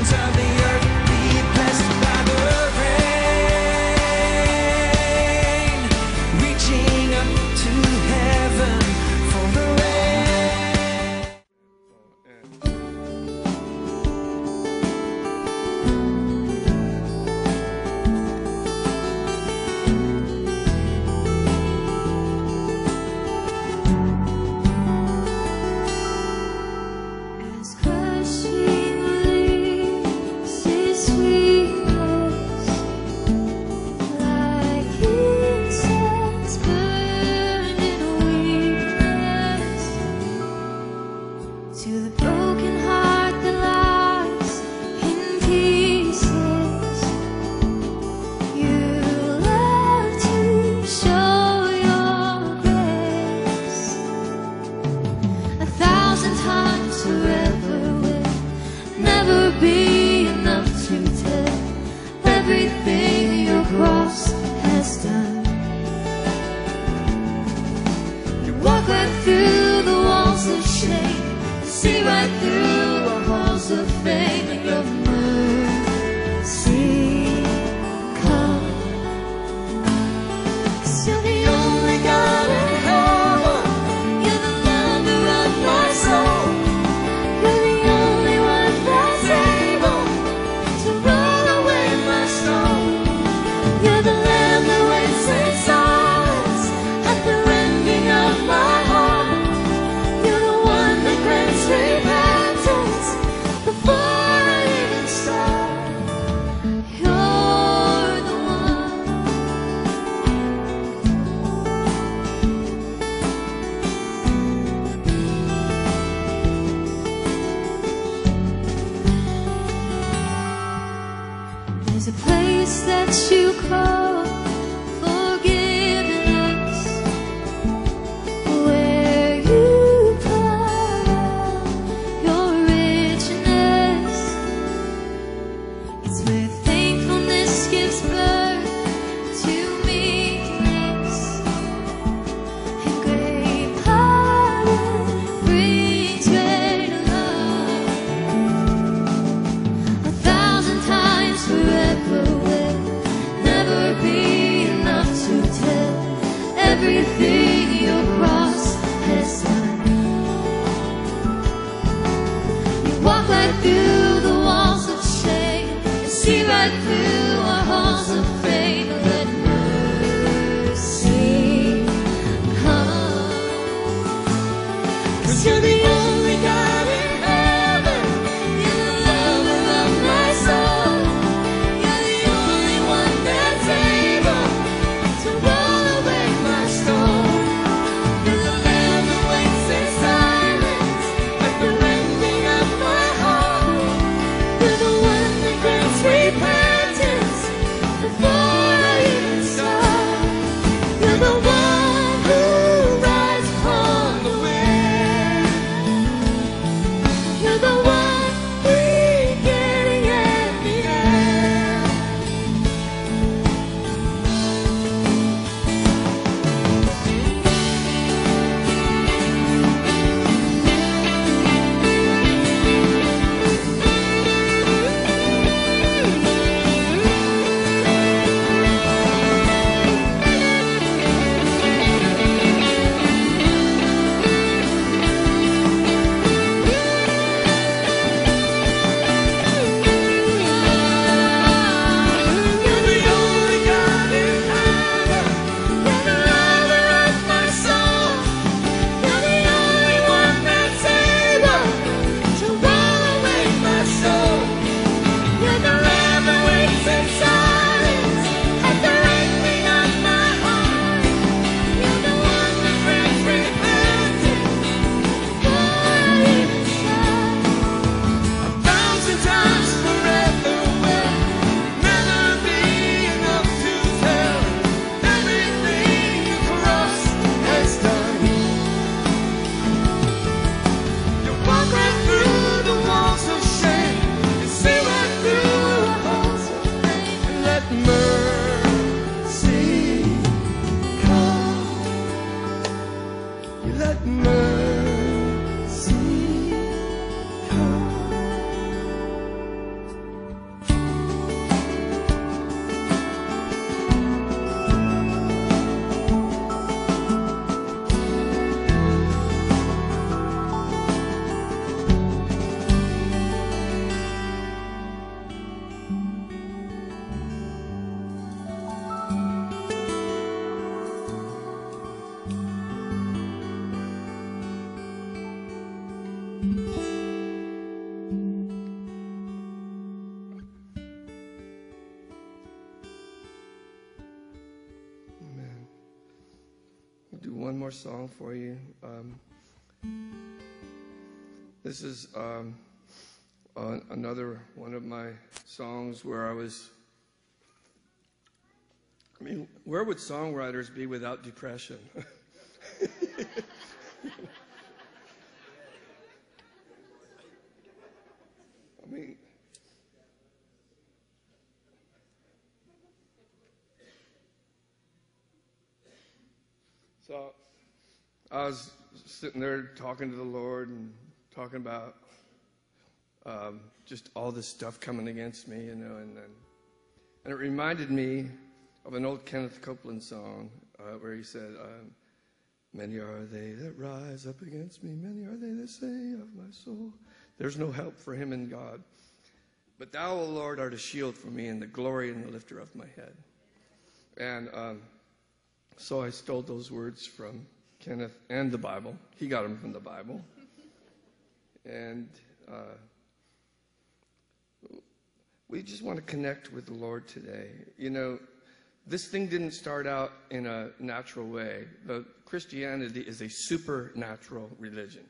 ends of the There's a place that you call this is um, another one of my songs where I was. I mean, where would songwriters be without depression? I mean, so I was sitting there talking to the Lord and talking about um, just all this stuff coming against me, you know, and and, and it reminded me of an old Kenneth Copeland song uh, where he said, um, "Many are they that rise up against me; many are they that say of my soul, there's no help for him in God." But thou, O Lord, art a shield for me and the glory and the lifter of my head. And um, so I stole those words from Kenneth and the Bible. He got them from the Bible. And uh, we just want to connect with the Lord today. You know, this thing didn't start out in a natural way. The Christianity is a supernatural religion.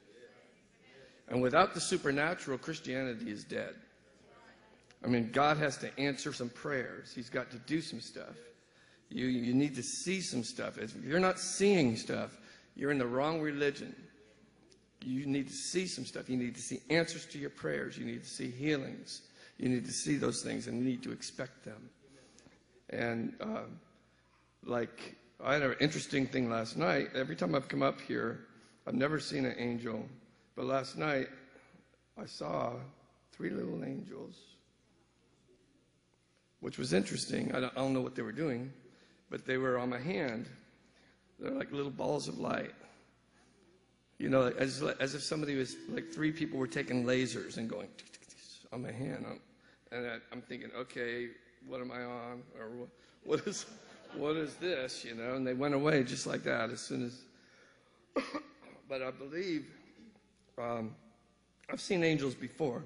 And without the supernatural, Christianity is dead. I mean, God has to answer some prayers. He's got to do some stuff. You, you need to see some stuff. If you're not seeing stuff, you're in the wrong religion. You need to see some stuff. You need to see answers to your prayers. You need to see healings. You need to see those things and you need to expect them. And uh, like, I had an interesting thing last night. Every time I've come up here, I've never seen an angel. But last night, I saw three little angels which was interesting. I don't, I don't know what they were doing, but they were on my hand. They're like little balls of light. You know, as, as if somebody was, like three people were taking lasers and going on my hand. And I, I'm thinking, okay, what am I on? Or what, what is, what is this? You know, and they went away just like that as soon as. but I believe um, I've seen angels before,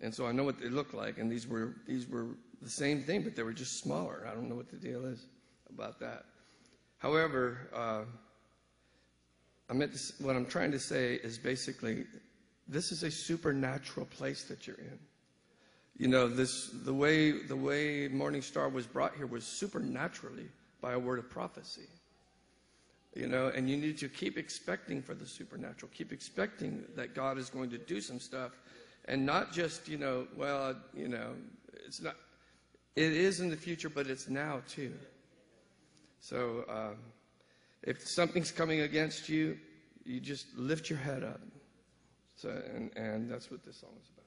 and so I know what they look like. And these were these were the same thing, but they were just smaller. I don't know what the deal is about that. However, uh, I meant to, what I'm trying to say is basically this is a supernatural place that you're in. You know, this the way the way Morning Star was brought here was supernaturally by a word of prophecy. You know, and you need to keep expecting for the supernatural. Keep expecting that God is going to do some stuff, and not just you know, well, you know, it's not. It is in the future, but it's now too. So um, if something's coming against you, you just lift your head up. So, and, and that's what this song is about.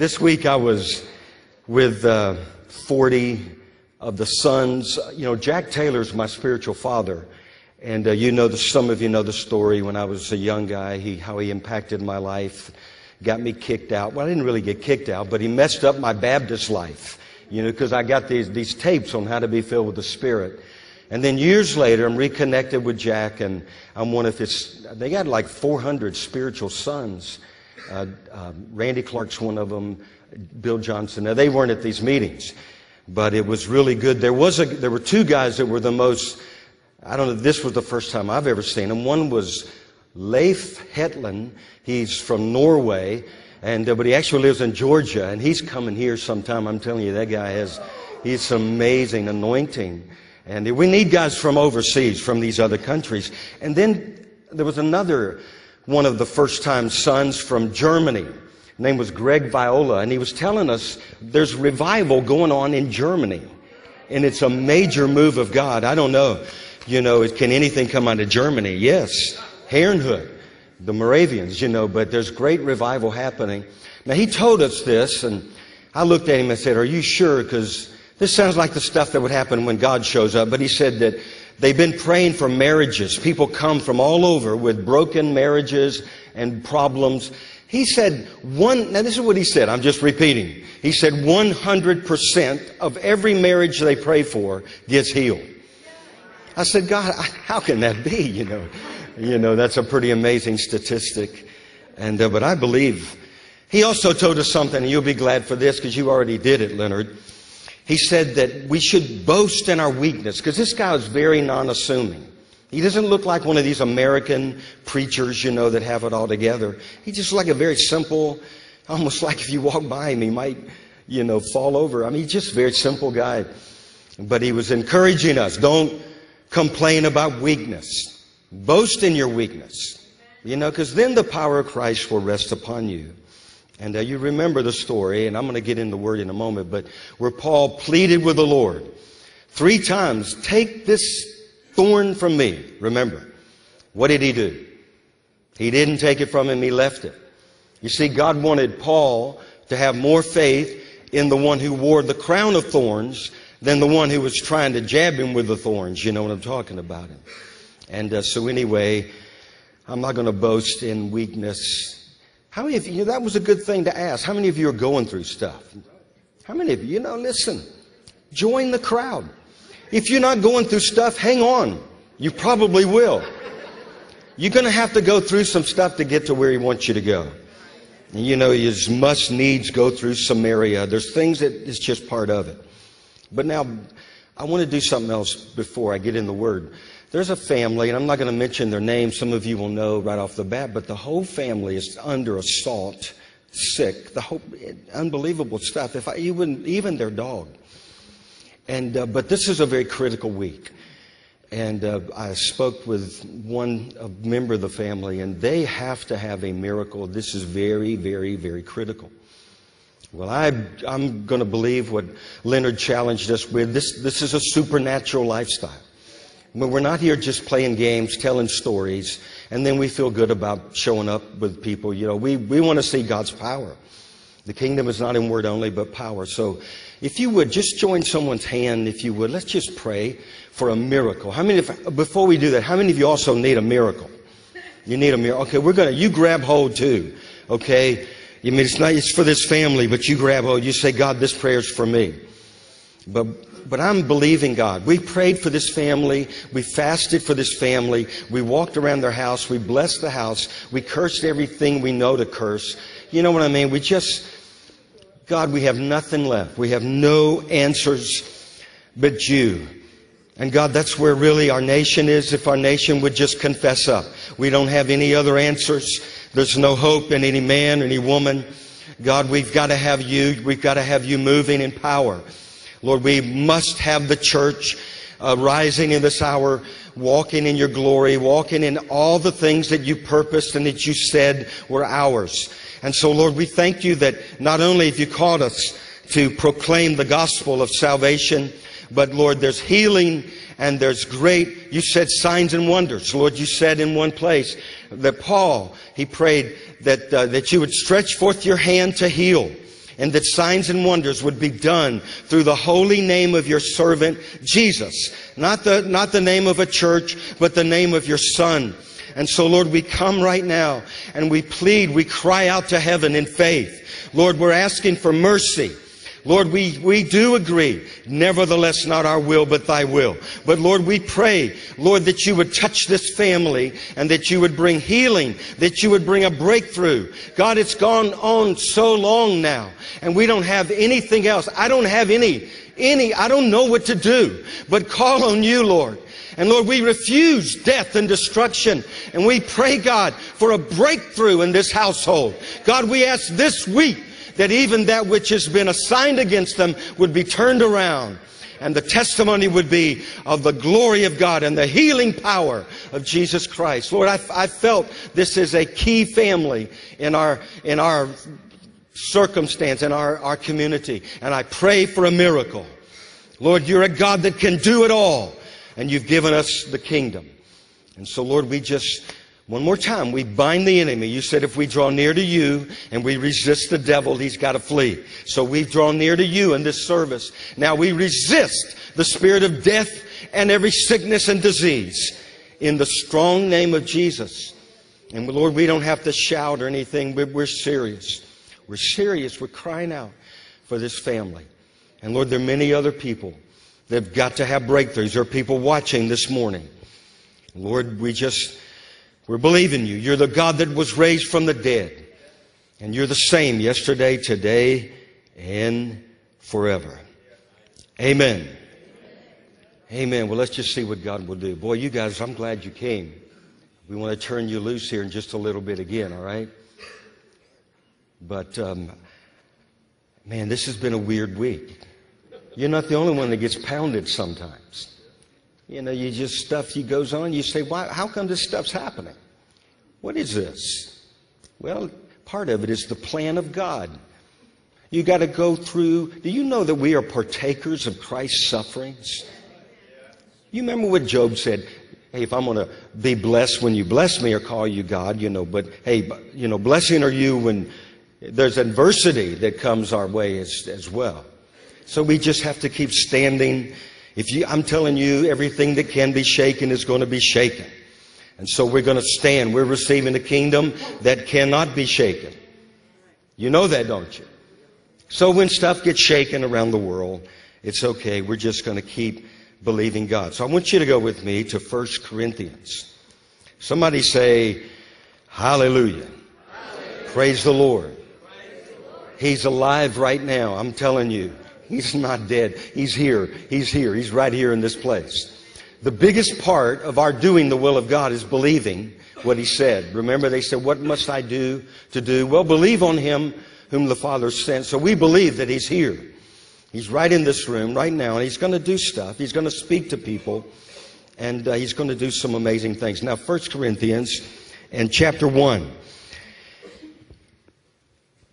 This week I was with uh, 40 of the sons. You know, Jack Taylor's my spiritual father. And uh, you know, the, some of you know the story when I was a young guy, he, how he impacted my life, got me kicked out. Well, I didn't really get kicked out, but he messed up my Baptist life, you know, because I got these, these tapes on how to be filled with the Spirit. And then years later, I'm reconnected with Jack, and I'm one of his, they got like 400 spiritual sons. Uh, uh, Randy Clark's one of them, Bill Johnson. Now, they weren't at these meetings, but it was really good. There, was a, there were two guys that were the most, I don't know, this was the first time I've ever seen them. One was Leif Hetland. He's from Norway, and, uh, but he actually lives in Georgia, and he's coming here sometime. I'm telling you, that guy has, he's amazing anointing. And we need guys from overseas, from these other countries. And then there was another one of the first time sons from Germany. His name was Greg Viola, and he was telling us there's revival going on in Germany. And it's a major move of God. I don't know, you know, can anything come out of Germany? Yes. Herrnhut, the Moravians, you know, but there's great revival happening. Now he told us this, and I looked at him and said, Are you sure? Because this sounds like the stuff that would happen when God shows up. But he said that they've been praying for marriages. People come from all over with broken marriages and problems. He said one, now this is what he said, I'm just repeating. He said 100% of every marriage they pray for gets healed. I said, God, how can that be? You know, you know, that's a pretty amazing statistic. And, uh, but I believe. He also told us something, and you'll be glad for this because you already did it, Leonard. He said that we should boast in our weakness because this guy was very non-assuming. He doesn't look like one of these American preachers, you know, that have it all together. He's just like a very simple, almost like if you walk by him, he might, you know, fall over. I mean, he's just a very simple guy. But he was encouraging us. Don't complain about weakness. Boast in your weakness. You know, because then the power of Christ will rest upon you. And uh, you remember the story, and I'm going to get in the word in a moment, but where Paul pleaded with the Lord three times, take this thorn from me. Remember, what did he do? He didn't take it from him, he left it. You see, God wanted Paul to have more faith in the one who wore the crown of thorns than the one who was trying to jab him with the thorns. You know what I'm talking about. And uh, so, anyway, I'm not going to boast in weakness. How many of you, that was a good thing to ask. How many of you are going through stuff? How many of you, you know, listen, join the crowd. If you're not going through stuff, hang on. You probably will. You're going to have to go through some stuff to get to where He wants you to go. And you know, you must needs go through Samaria. There's things that is just part of it. But now, I want to do something else before I get in the Word. There's a family, and I'm not going to mention their name. Some of you will know right off the bat, but the whole family is under assault, sick. The whole unbelievable stuff. If I even even their dog. And uh, but this is a very critical week. And uh, I spoke with one member of the family, and they have to have a miracle. This is very, very, very critical. Well, I, I'm going to believe what Leonard challenged us with. This, this is a supernatural lifestyle. We're not here just playing games, telling stories, and then we feel good about showing up with people. You know, we, we want to see God's power. The kingdom is not in word only, but power. So if you would just join someone's hand, if you would, let's just pray for a miracle. How many, of, before we do that, how many of you also need a miracle? You need a miracle. Okay, we're going to, you grab hold too. Okay? I mean, it's not, it's for this family, but you grab hold. You say, God, this prayer's for me. But but I'm believing God. We prayed for this family. We fasted for this family. We walked around their house. We blessed the house. We cursed everything we know to curse. You know what I mean? We just, God, we have nothing left. We have no answers but you. And God, that's where really our nation is. If our nation would just confess up, we don't have any other answers. There's no hope in any man, any woman. God, we've got to have you. We've got to have you moving in power. Lord, we must have the church uh, rising in this hour, walking in your glory, walking in all the things that you purposed and that you said were ours. And so, Lord, we thank you that not only have you called us to proclaim the gospel of salvation, but Lord, there's healing and there's great, you said signs and wonders. Lord, you said in one place that Paul, he prayed that, uh, that you would stretch forth your hand to heal. And that signs and wonders would be done through the holy name of your servant Jesus. Not the, not the name of a church, but the name of your son. And so, Lord, we come right now and we plead, we cry out to heaven in faith. Lord, we're asking for mercy. Lord, we, we do agree. Nevertheless, not our will, but thy will. But Lord, we pray, Lord, that you would touch this family and that you would bring healing, that you would bring a breakthrough. God, it's gone on so long now and we don't have anything else. I don't have any, any, I don't know what to do, but call on you, Lord. And Lord, we refuse death and destruction. And we pray, God, for a breakthrough in this household. God, we ask this week that even that which has been assigned against them would be turned around. And the testimony would be of the glory of God and the healing power of Jesus Christ. Lord, I, I felt this is a key family in our, in our circumstance, in our, our community. And I pray for a miracle. Lord, you're a God that can do it all. And you've given us the kingdom. And so, Lord, we just, one more time, we bind the enemy. You said if we draw near to you and we resist the devil, he's got to flee. So we've drawn near to you in this service. Now we resist the spirit of death and every sickness and disease in the strong name of Jesus. And Lord, we don't have to shout or anything, but we're serious. We're serious. We're crying out for this family. And Lord, there are many other people that have got to have breakthroughs. There are people watching this morning. Lord, we just, we're believing you. You're the God that was raised from the dead. And you're the same yesterday, today, and forever. Amen. Amen. Well, let's just see what God will do. Boy, you guys, I'm glad you came. We want to turn you loose here in just a little bit again, all right? But, um, man, this has been a weird week. You're not the only one that gets pounded sometimes. You know, you just stuff you goes on. You say, "Why? How come this stuff's happening? What is this?" Well, part of it is the plan of God. You got to go through. Do you know that we are partakers of Christ's sufferings? You remember what Job said? Hey, if I'm going to be blessed when you bless me or call you God, you know, but hey, you know, blessing are you when there's adversity that comes our way as, as well. So we just have to keep standing. If you, I'm telling you, everything that can be shaken is going to be shaken. And so we're going to stand. We're receiving a kingdom that cannot be shaken. You know that, don't you? So when stuff gets shaken around the world, it's okay. We're just going to keep believing God. So I want you to go with me to 1 Corinthians. Somebody say, Hallelujah. Praise the Lord. He's alive right now. I'm telling you. He's not dead. He's here. He's here. He's right here in this place. The biggest part of our doing the will of God is believing what He said. Remember, they said, What must I do to do? Well, believe on Him whom the Father sent. So we believe that He's here. He's right in this room right now, and He's going to do stuff. He's going to speak to people, and uh, He's going to do some amazing things. Now, 1 Corinthians and chapter 1.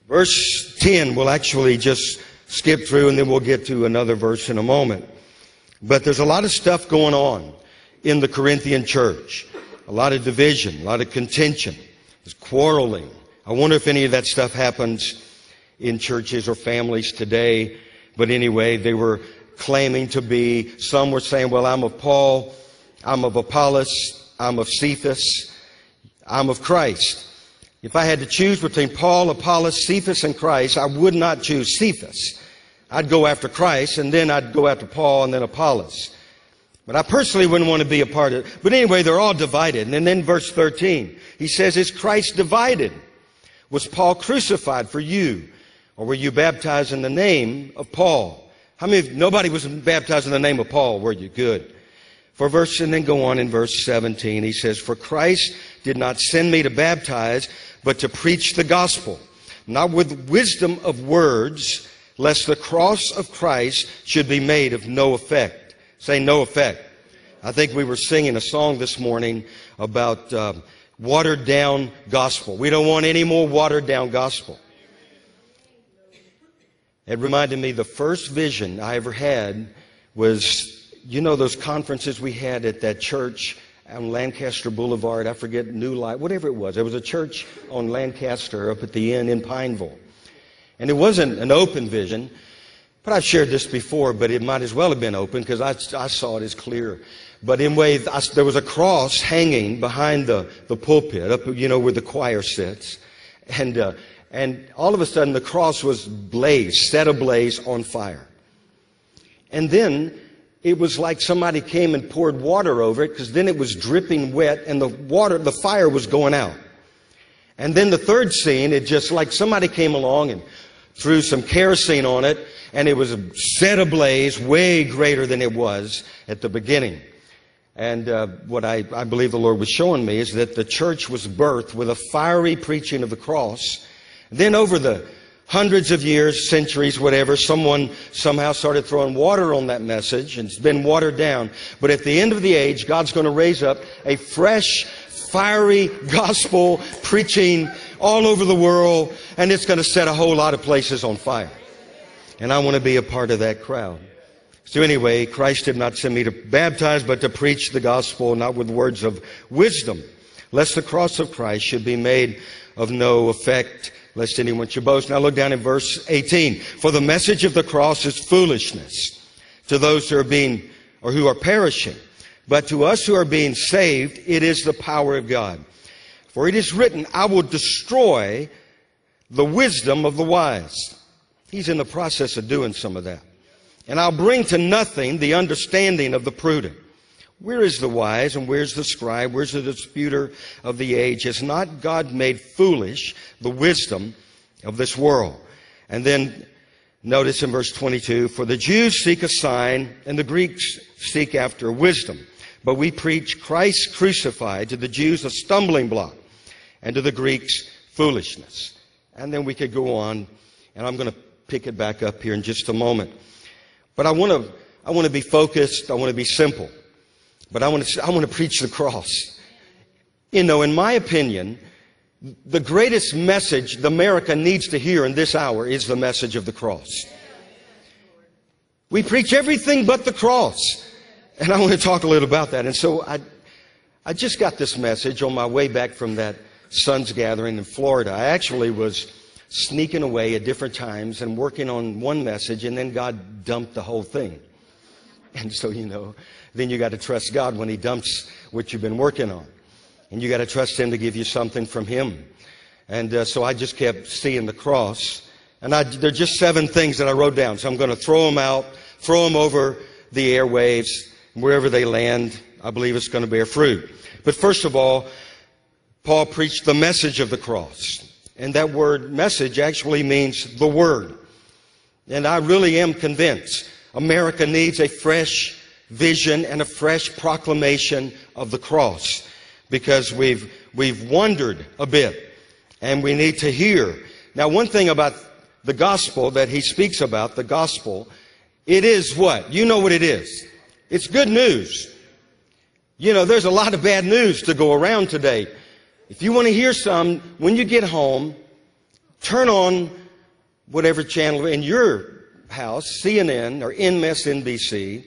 Verse 10, we'll actually just skip through and then we'll get to another verse in a moment. But there's a lot of stuff going on in the Corinthian church. A lot of division, a lot of contention. There's quarreling. I wonder if any of that stuff happens in churches or families today. But anyway, they were claiming to be, some were saying, well, I'm of Paul, I'm of Apollos, I'm of Cephas, I'm of Christ. If I had to choose between Paul, Apollos, Cephas, and Christ, I would not choose Cephas. I'd go after Christ, and then I'd go after Paul, and then Apollos. But I personally wouldn't want to be a part of it. But anyway, they're all divided. And then verse 13, he says, Is Christ divided? Was Paul crucified for you? Or were you baptized in the name of Paul? How many, nobody was baptized in the name of Paul, were you? Good. For verse, and then go on in verse 17, he says, For Christ did not send me to baptize, but to preach the gospel, not with wisdom of words, lest the cross of Christ should be made of no effect. Say no effect. I think we were singing a song this morning about um, watered down gospel. We don't want any more watered down gospel. It reminded me the first vision I ever had was, you know, those conferences we had at that church on Lancaster Boulevard. I forget, New Light, whatever it was. There was a church on Lancaster up at the inn in Pineville. And it wasn't an open vision, but I've shared this before, but it might as well have been open because I, I saw it as clear. But in way, I, there was a cross hanging behind the, the pulpit, up, you know, where the choir sits. And, uh, and all of a sudden the cross was blazed, set ablaze on fire. And then it was like somebody came and poured water over it because then it was dripping wet and the water, the fire was going out. And then the third scene, it just like somebody came along and threw some kerosene on it and it was set ablaze way greater than it was at the beginning. And uh, what I, I believe the Lord was showing me is that the church was birthed with a fiery preaching of the cross. Then over the hundreds of years, centuries, whatever, someone somehow started throwing water on that message and it's been watered down. But at the end of the age, God's going to raise up a fresh, fiery gospel preaching all over the world and it's going to set a whole lot of places on fire. And I want to be a part of that crowd. So anyway, Christ did not send me to baptize, but to preach the gospel, not with words of wisdom, lest the cross of Christ should be made of no effect, lest anyone should boast. Now look down in verse 18. For the message of the cross is foolishness to those who are being, or who are perishing. But to us who are being saved, it is the power of God. For it is written, I will destroy the wisdom of the wise. He's in the process of doing some of that. And I'll bring to nothing the understanding of the prudent. Where is the wise and where's the scribe? Where's the disputer of the age? Has not God made foolish the wisdom of this world? And then notice in verse 22, for the Jews seek a sign and the Greeks seek after wisdom. But we preach Christ crucified to the Jews a stumbling block and to the Greeks foolishness. And then we could go on and I'm going to pick it back up here in just a moment. But I want to, I want to be focused. I want to be simple. But I want to, I want to preach the cross. You know, in my opinion, the greatest message the America needs to hear in this hour is the message of the cross. We preach everything but the cross. And I want to talk a little about that. And so I, I just got this message on my way back from that Sons gathering in Florida. I actually was sneaking away at different times and working on one message, and then God dumped the whole thing. And so, you know, then you got to trust God when He dumps what you've been working on. And you got to trust Him to give you something from Him. And uh, so I just kept seeing the cross. And I, there are just seven things that I wrote down. So I'm going to throw them out, throw them over the airwaves, wherever they land. I believe it's going to bear fruit. But first of all, Paul preached the message of the cross. And that word message actually means the word. And I really am convinced America needs a fresh vision and a fresh proclamation of the cross because we've, we've wandered a bit and we need to hear. Now, one thing about the gospel that he speaks about, the gospel, it is what? You know what it is. It's good news. You know, there's a lot of bad news to go around today. If you want to hear some, when you get home, turn on whatever channel in your house, CNN or MSNBC,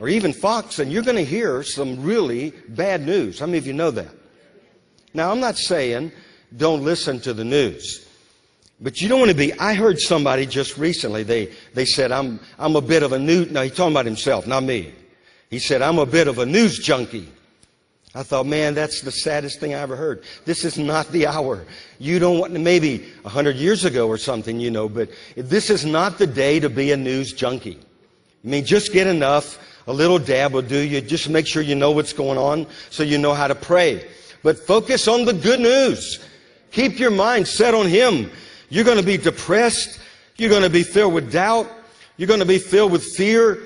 or even Fox, and you're going to hear some really bad news. How many of you know that? Now, I'm not saying don't listen to the news. But you don't want to be, I heard somebody just recently, they, they said, I'm, I'm a bit of a news, no, he's talking about himself, not me. He said, I'm a bit of a news junkie. I thought, man, that's the saddest thing I ever heard. This is not the hour. You don't want, maybe a hundred years ago or something, you know, but this is not the day to be a news junkie. I mean, just get enough. A little dab will do you. Just make sure you know what's going on so you know how to pray. But focus on the good news. Keep your mind set on Him. You're going to be depressed. You're going to be filled with doubt. You're going to be filled with fear.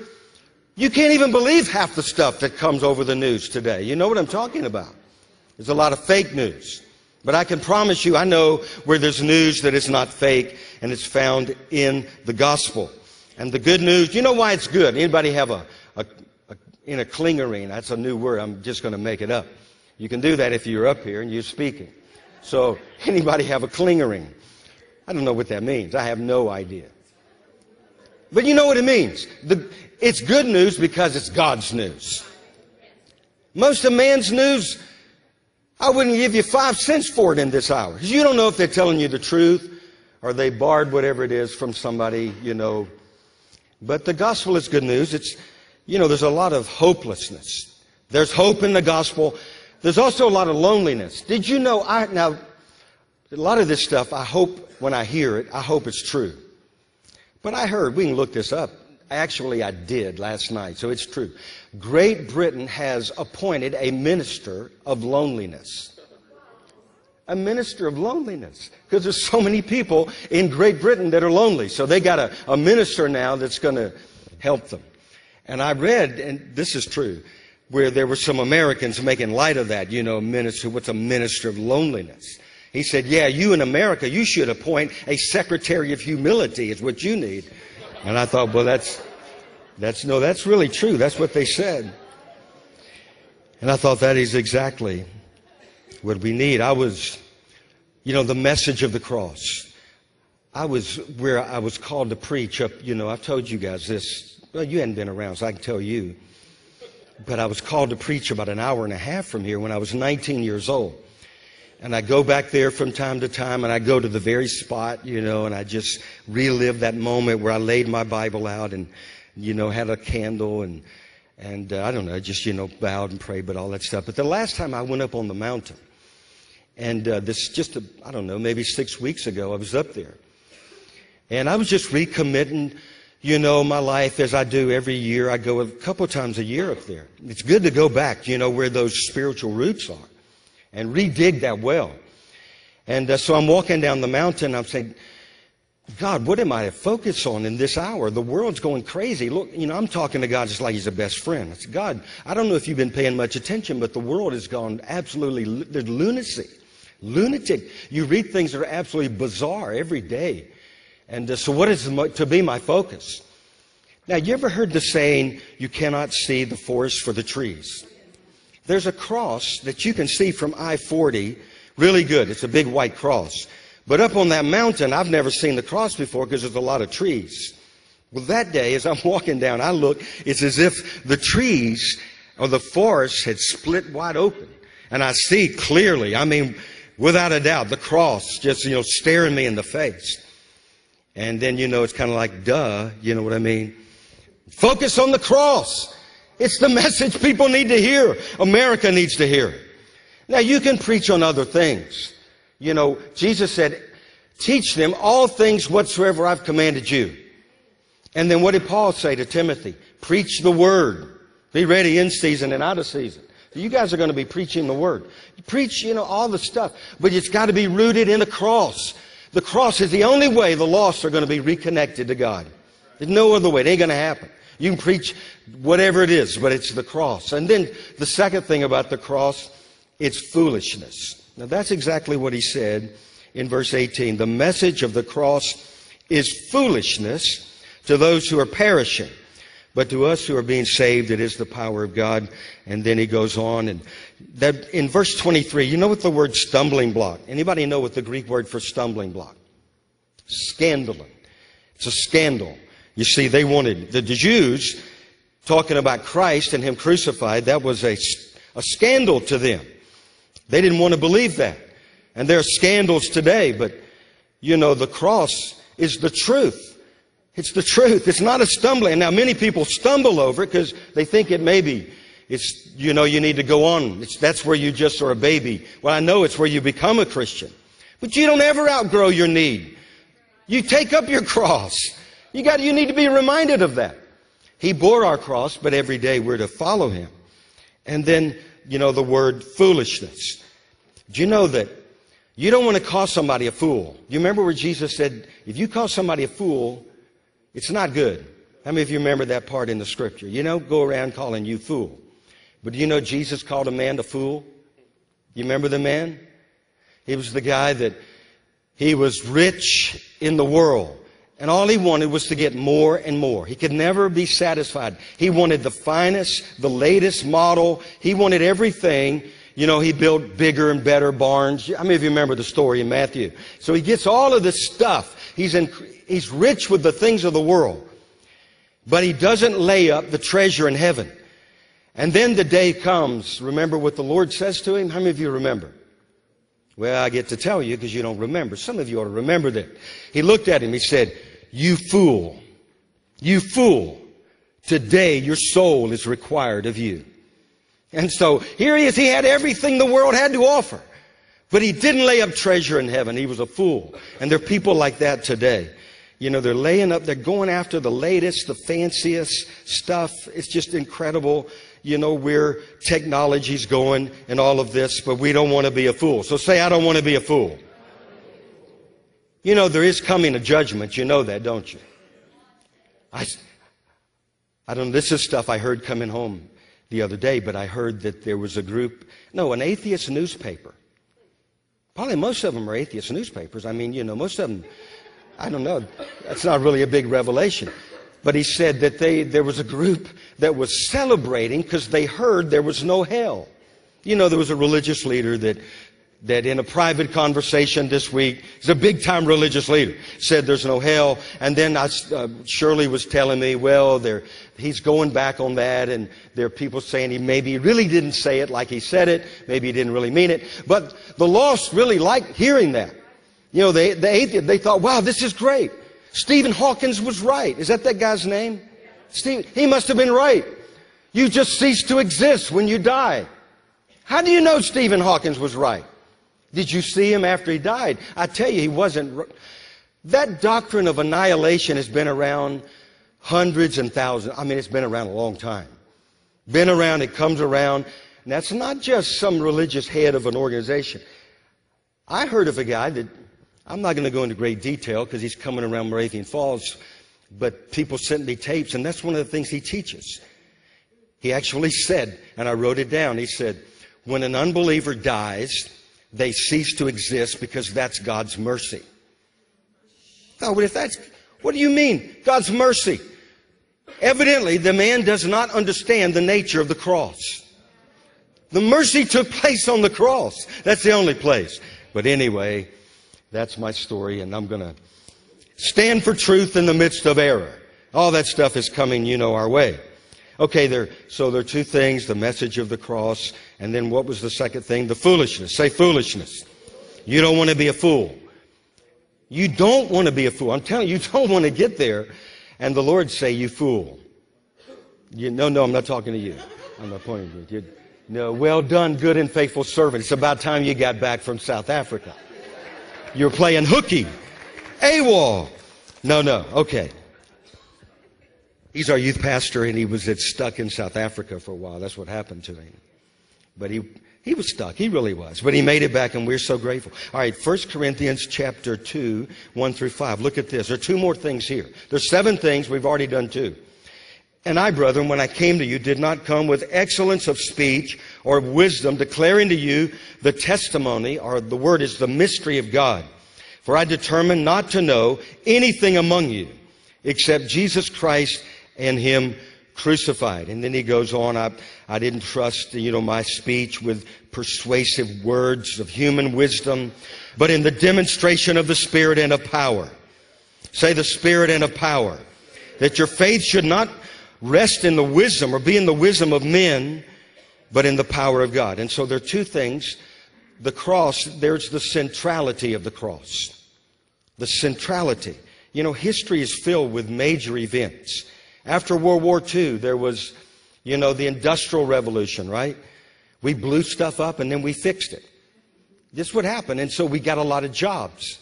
You can't even believe half the stuff that comes over the news today. You know what I'm talking about. There's a lot of fake news. But I can promise you, I know where there's news that is not fake and it's found in the gospel. And the good news, you know why it's good? Anybody have a, a, a in a clingering? That's a new word. I'm just going to make it up. You can do that if you're up here and you're speaking. So anybody have a clingering? I don't know what that means. I have no idea. But you know what it means. The, it's good news because it's God's news. Most of man's news, I wouldn't give you five cents for it in this hour. You don't know if they're telling you the truth or they barred whatever it is from somebody, you know. But the gospel is good news. It's, you know, there's a lot of hopelessness. There's hope in the gospel. There's also a lot of loneliness. Did you know I, now, a lot of this stuff, I hope when I hear it, I hope it's true. But I heard, we can look this up. Actually, I did last night, so it's true. Great Britain has appointed a minister of loneliness. A minister of loneliness. Because there's so many people in Great Britain that are lonely. So they got a, a minister now that's going to help them. And I read, and this is true, where there were some Americans making light of that, you know, minister, what's a minister of loneliness? He said, yeah, you in America, you should appoint a secretary of humility is what you need. And I thought, well, that's, that's, no, that's really true. That's what they said. And I thought that is exactly what we need. I was, you know, the message of the cross. I was where I was called to preach up, you know, I've told you guys this. Well, you hadn't been around, so I can tell you. But I was called to preach about an hour and a half from here when I was 19 years old. And I go back there from time to time and I go to the very spot, you know, and I just relive that moment where I laid my Bible out and, you know, had a candle and, and uh, I don't know, just, you know, bowed and prayed, but all that stuff. But the last time I went up on the mountain, and uh, this just, I I don't know, maybe six weeks ago, I was up there. And I was just recommitting, you know, my life as I do every year. I go a couple times a year up there. It's good to go back, you know, where those spiritual roots are and redig that well. And uh, so I'm walking down the mountain. I'm saying, God, what am I to focus on in this hour? The world's going crazy. Look, you know, I'm talking to God just like He's a best friend. I said, God, I don't know if you've been paying much attention, but the world has gone absolutely there's lunacy, lunatic. You read things that are absolutely bizarre every day. And uh, so, what is to be my focus? Now, you ever heard the saying, "You cannot see the forest for the trees"? There's a cross that you can see from I-40 really good. It's a big white cross. But up on that mountain, I've never seen the cross before because there's a lot of trees. Well, that day, as I'm walking down, I look, it's as if the trees or the forest had split wide open. And I see clearly, I mean, without a doubt, the cross just, you know, staring me in the face. And then, you know, it's kind of like, duh, you know what I mean? Focus on the cross. It's the message people need to hear. America needs to hear. Now, you can preach on other things. You know, Jesus said, teach them all things whatsoever I've commanded you. And then what did Paul say to Timothy? Preach the word. Be ready in season and out of season. You guys are going to be preaching the word. Preach, you know, all the stuff, but it's got to be rooted in the cross. The cross is the only way the lost are going to be reconnected to God. There's no other way. It ain't going to happen. You can preach whatever it is, but it's the cross. And then the second thing about the cross, it's foolishness. Now that's exactly what he said in verse 18. The message of the cross is foolishness to those who are perishing. But to us who are being saved, it is the power of God. And then he goes on and that in verse 23, you know what the word stumbling block? Anybody know what the Greek word for stumbling block? Scandalon. It's a scandal. You see, they wanted, the Jews, talking about Christ and Him crucified, that was a, a scandal to them. They didn't want to believe that. And there are scandals today, but, you know, the cross is the truth. It's the truth. It's not a stumbling. Now, many people stumble over it because they think it may be. It's, you know, you need to go on. It's, that's where you just are a baby. Well, I know it's where you become a Christian. But you don't ever outgrow your need. You take up your cross. You got, you need to be reminded of that. He bore our cross, but every day we're to follow him. And then, you know, the word foolishness. Do you know that you don't want to call somebody a fool? You remember where Jesus said, if you call somebody a fool, it's not good. How many of you remember that part in the scripture? You know, go around calling you fool. But do you know Jesus called a man a fool? You remember the man? He was the guy that he was rich in the world. And all he wanted was to get more and more. He could never be satisfied. He wanted the finest, the latest model. He wanted everything. You know, he built bigger and better barns. I mean, if you remember the story in Matthew? So he gets all of this stuff. He's, in, he's rich with the things of the world. But he doesn't lay up the treasure in heaven. And then the day comes. Remember what the Lord says to him? How many of you remember? Well, I get to tell you because you don't remember. Some of you ought to remember that. He looked at him. He said, You fool. You fool. Today your soul is required of you. And so here he is. He had everything the world had to offer. But he didn't lay up treasure in heaven. He was a fool. And there are people like that today. You know, they're laying up, they're going after the latest, the fanciest stuff. It's just incredible, you know, where technology's going and all of this, but we don't want to be a fool. So say, I don't want to be a fool. You know, there is coming a judgment. You know that, don't you? I, I don't, this is stuff I heard coming home the other day, but I heard that there was a group, no, an atheist newspaper. Probably most of them are atheist newspapers. I mean, you know, most of them, I don't know, that's not really a big revelation. But he said that they, there was a group that was celebrating because they heard there was no hell. You know, there was a religious leader that, that in a private conversation this week, he's a big time religious leader, said there's no hell. And then I, uh, Shirley was telling me, well, there, he's going back on that, and there are people saying he maybe really didn't say it like he said it, maybe he didn't really mean it. But the lost really liked hearing that. You know, they, the atheists, they thought, wow, this is great. Stephen Hawkins was right. Is that that guy's name? He must have been right. You just cease to exist when you die. How do you know Stephen Hawkins was right? Did you see him after he died? I tell you, he wasn't. That doctrine of annihilation has been around hundreds and thousands. I mean, it's been around a long time. Been around, it comes around. And that's not just some religious head of an organization. I heard of a guy that, I'm not going to go into great detail because he's coming around Moravian Falls, but people sent me tapes, and that's one of the things he teaches. He actually said, and I wrote it down, he said, when an unbeliever dies, they cease to exist because that's God's mercy. Oh, but if that's, what do you mean? God's mercy. Evidently, the man does not understand the nature of the cross. The mercy took place on the cross. That's the only place. But anyway, that's my story, and I'm going to stand for truth in the midst of error. All that stuff is coming, you know, our way. Okay, there, so there are two things the message of the cross, and then what was the second thing? The foolishness. Say foolishness. You don't want to be a fool. You don't want to be a fool. I'm telling you, you don't want to get there. And the Lord say, You fool. You, no, no, I'm not talking to you. I'm not pointing to you. You- No, well done, good and faithful servant. It's about time you got back from South Africa. You're playing hooky. AWOL. No, no, okay. He's our youth pastor, and he was stuck in South Africa for a while. That's what happened to him. But he, he was stuck. He really was. But he made it back, and we're so grateful. All right, 1 Corinthians chapter 2, 1 through 5. Look at this. There are two more things here. There's seven things. We've already done two. And I, brethren, when I came to you, did not come with excellence of speech or of wisdom, declaring to you the testimony, or the word is the mystery of God. For I determined not to know anything among you except Jesus Christ and Him crucified. And then he goes on, I, I didn't trust, you know, my speech with persuasive words of human wisdom, but in the demonstration of the Spirit and of power. Say the Spirit and of power. That your faith should not rest in the wisdom or be in the wisdom of men, but in the power of God. And so there are two things. The cross, there's the centrality of the cross. The centrality. You know, history is filled with major events. After World War II, there was, you know, the Industrial Revolution, right? We blew stuff up and then we fixed it. This would happen. And so we got a lot of jobs.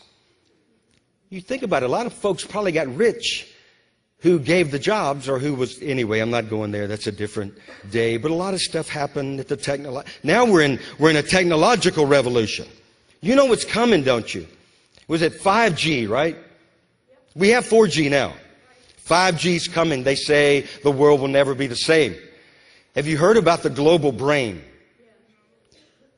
You think about it, a lot of folks probably got rich who gave the jobs or who was anyway i'm not going there. That's a different day. But a lot of stuff happened at the technolo- now we're in we're in a technological revolution. You know what's coming don't you? Was it 5g right? We have 4g now. 5g's coming. They say the world will never be the same. Have you heard about the global brain?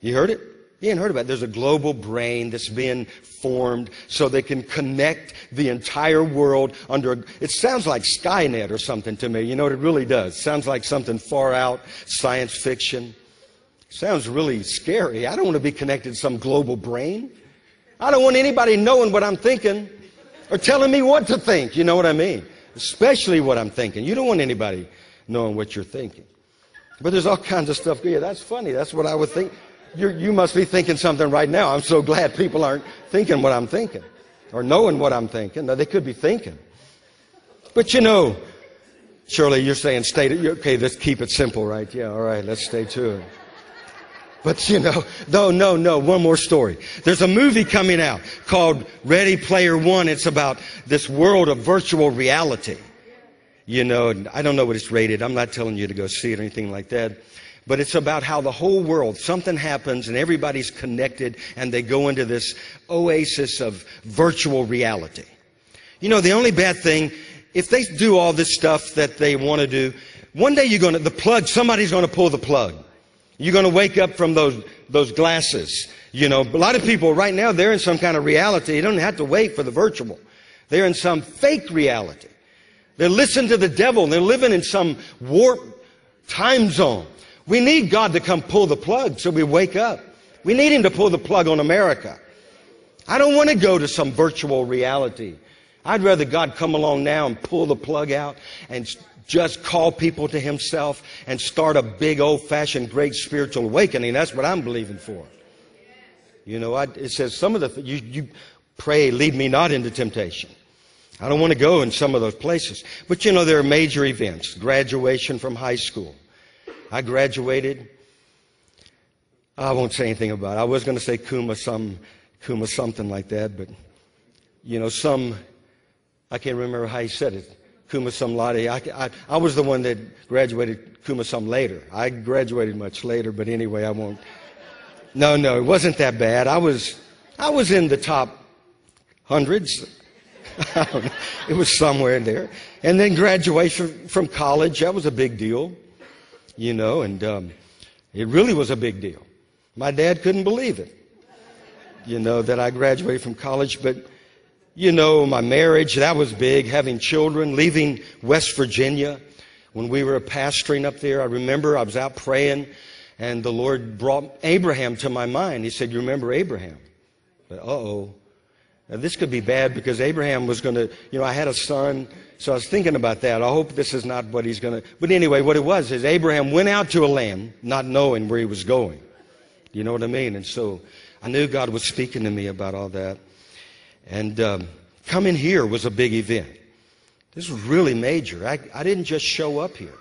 You heard it you ain't heard about it. There's a global brain that's being formed so they can connect the entire world under. A, it sounds like Skynet or something to me. You know what it really does? Sounds like something far out, science fiction. Sounds really scary. I don't want to be connected to some global brain. I don't want anybody knowing what I'm thinking or telling me what to think. You know what I mean? Especially what I'm thinking. You don't want anybody knowing what you're thinking. But there's all kinds of stuff. Yeah, that's funny. That's what I would think. You're, you must be thinking something right now. I'm so glad people aren't thinking what I'm thinking or knowing what I'm thinking. No, they could be thinking. But you know, Shirley, you're saying stay. To, okay, let's keep it simple, right? Yeah, all right, let's stay to it. But you know, no, no, no, one more story. There's a movie coming out called Ready Player One. It's about this world of virtual reality. You know, I don't know what it's rated. I'm not telling you to go see it or anything like that. But it's about how the whole world, something happens and everybody's connected and they go into this oasis of virtual reality. You know, the only bad thing, if they do all this stuff that they want to do, one day you're going to, the plug, somebody's going to pull the plug. You're going to wake up from those, those glasses. You know, a lot of people right now, they're in some kind of reality. You don't have to wait for the virtual. They're in some fake reality. They're listening to the devil. They're living in some warped time zone. We need God to come pull the plug so we wake up. We need Him to pull the plug on America. I don't want to go to some virtual reality. I'd rather God come along now and pull the plug out and just call people to Himself and start a big old fashioned great spiritual awakening. That's what I'm believing for. You know, I, it says some of the, th- you, you pray, lead me not into temptation. I don't want to go in some of those places. But you know, there are major events. Graduation from high school. I graduated. I won't say anything about it. I was going to say Kuma some, Kuma something like that, but you know, some, I can't remember how he said it. Kuma some. I, I, I was the one that graduated Kuma some later. I graduated much later, but anyway, I won't. No, no, it wasn't that bad. I was, I was in the top hundreds. It was somewhere in there. And then graduation from college, that was a big deal, you know, and um, it really was a big deal. My dad couldn't believe it, you know, that I graduated from college, but, you know, my marriage, that was big, having children, leaving West Virginia. When we were pastoring up there, I remember I was out praying, and the Lord brought Abraham to my mind. He said, You remember Abraham? But, uh oh. Now, this could be bad because Abraham was going to, you know, I had a son, so I was thinking about that. I hope this is not what he's going to. But anyway, what it was is Abraham went out to a land not knowing where he was going. You know what I mean? And so I knew God was speaking to me about all that. And um, coming here was a big event. This was really major. I, I didn't just show up here,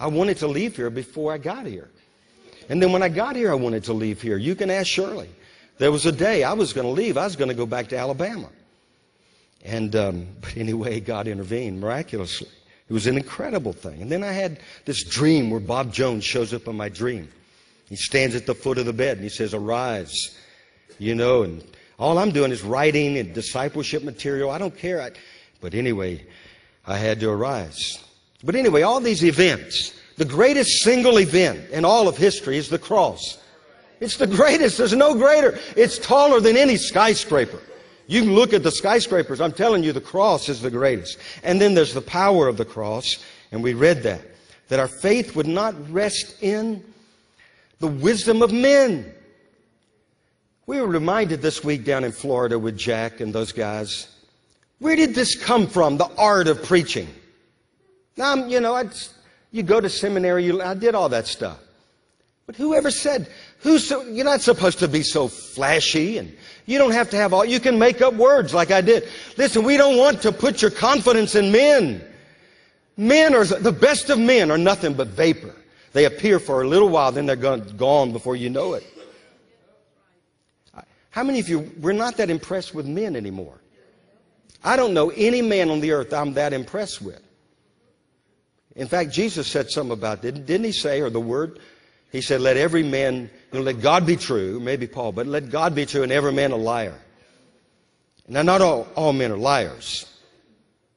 I wanted to leave here before I got here. And then when I got here, I wanted to leave here. You can ask Shirley. There was a day I was going to leave. I was going to go back to Alabama. And um, but anyway, God intervened miraculously. It was an incredible thing. And then I had this dream where Bob Jones shows up in my dream. He stands at the foot of the bed and he says, "Arise," you know. And all I'm doing is writing and discipleship material. I don't care. I, but anyway, I had to arise. But anyway, all these events. The greatest single event in all of history is the cross. It's the greatest. There's no greater. It's taller than any skyscraper. You can look at the skyscrapers. I'm telling you, the cross is the greatest. And then there's the power of the cross, and we read that. That our faith would not rest in the wisdom of men. We were reminded this week down in Florida with Jack and those guys. Where did this come from, the art of preaching? Now, you know, I'd, you go to seminary, you, I did all that stuff. But whoever said, who's so, you're not supposed to be so flashy and you don't have to have all, you can make up words like I did. Listen, we don't want to put your confidence in men. Men are, the best of men are nothing but vapor. They appear for a little while, then they're gone, before you know it. How many of you, we're not that impressed with men anymore? I don't know any man on the earth I'm that impressed with. In fact, Jesus said something about it. Didn't he say, or the word? He said, let every man, you know, let God be true, maybe Paul, but let God be true and every man a liar. Now, not all, all men are liars.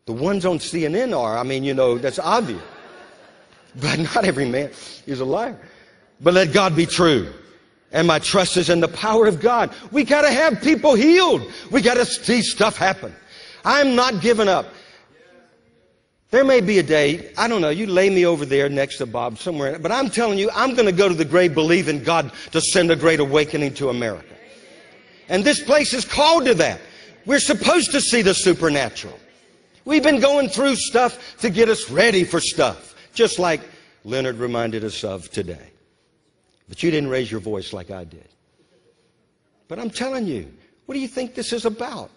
The ones on CNN are, I mean, you know, that's obvious. But not every man is a liar. But let God be true. And my trust is in the power of God. We gotta have people healed. We gotta see stuff happen. I'm not giving up. There may be a day, I don't know, you lay me over there next to Bob somewhere, but I'm telling you, I'm going to go to the grave believing God to send a great awakening to America. And this place is called to that. We're supposed to see the supernatural. We've been going through stuff to get us ready for stuff, just like Leonard reminded us of today. But you didn't raise your voice like I did. But I'm telling you, what do you think this is about?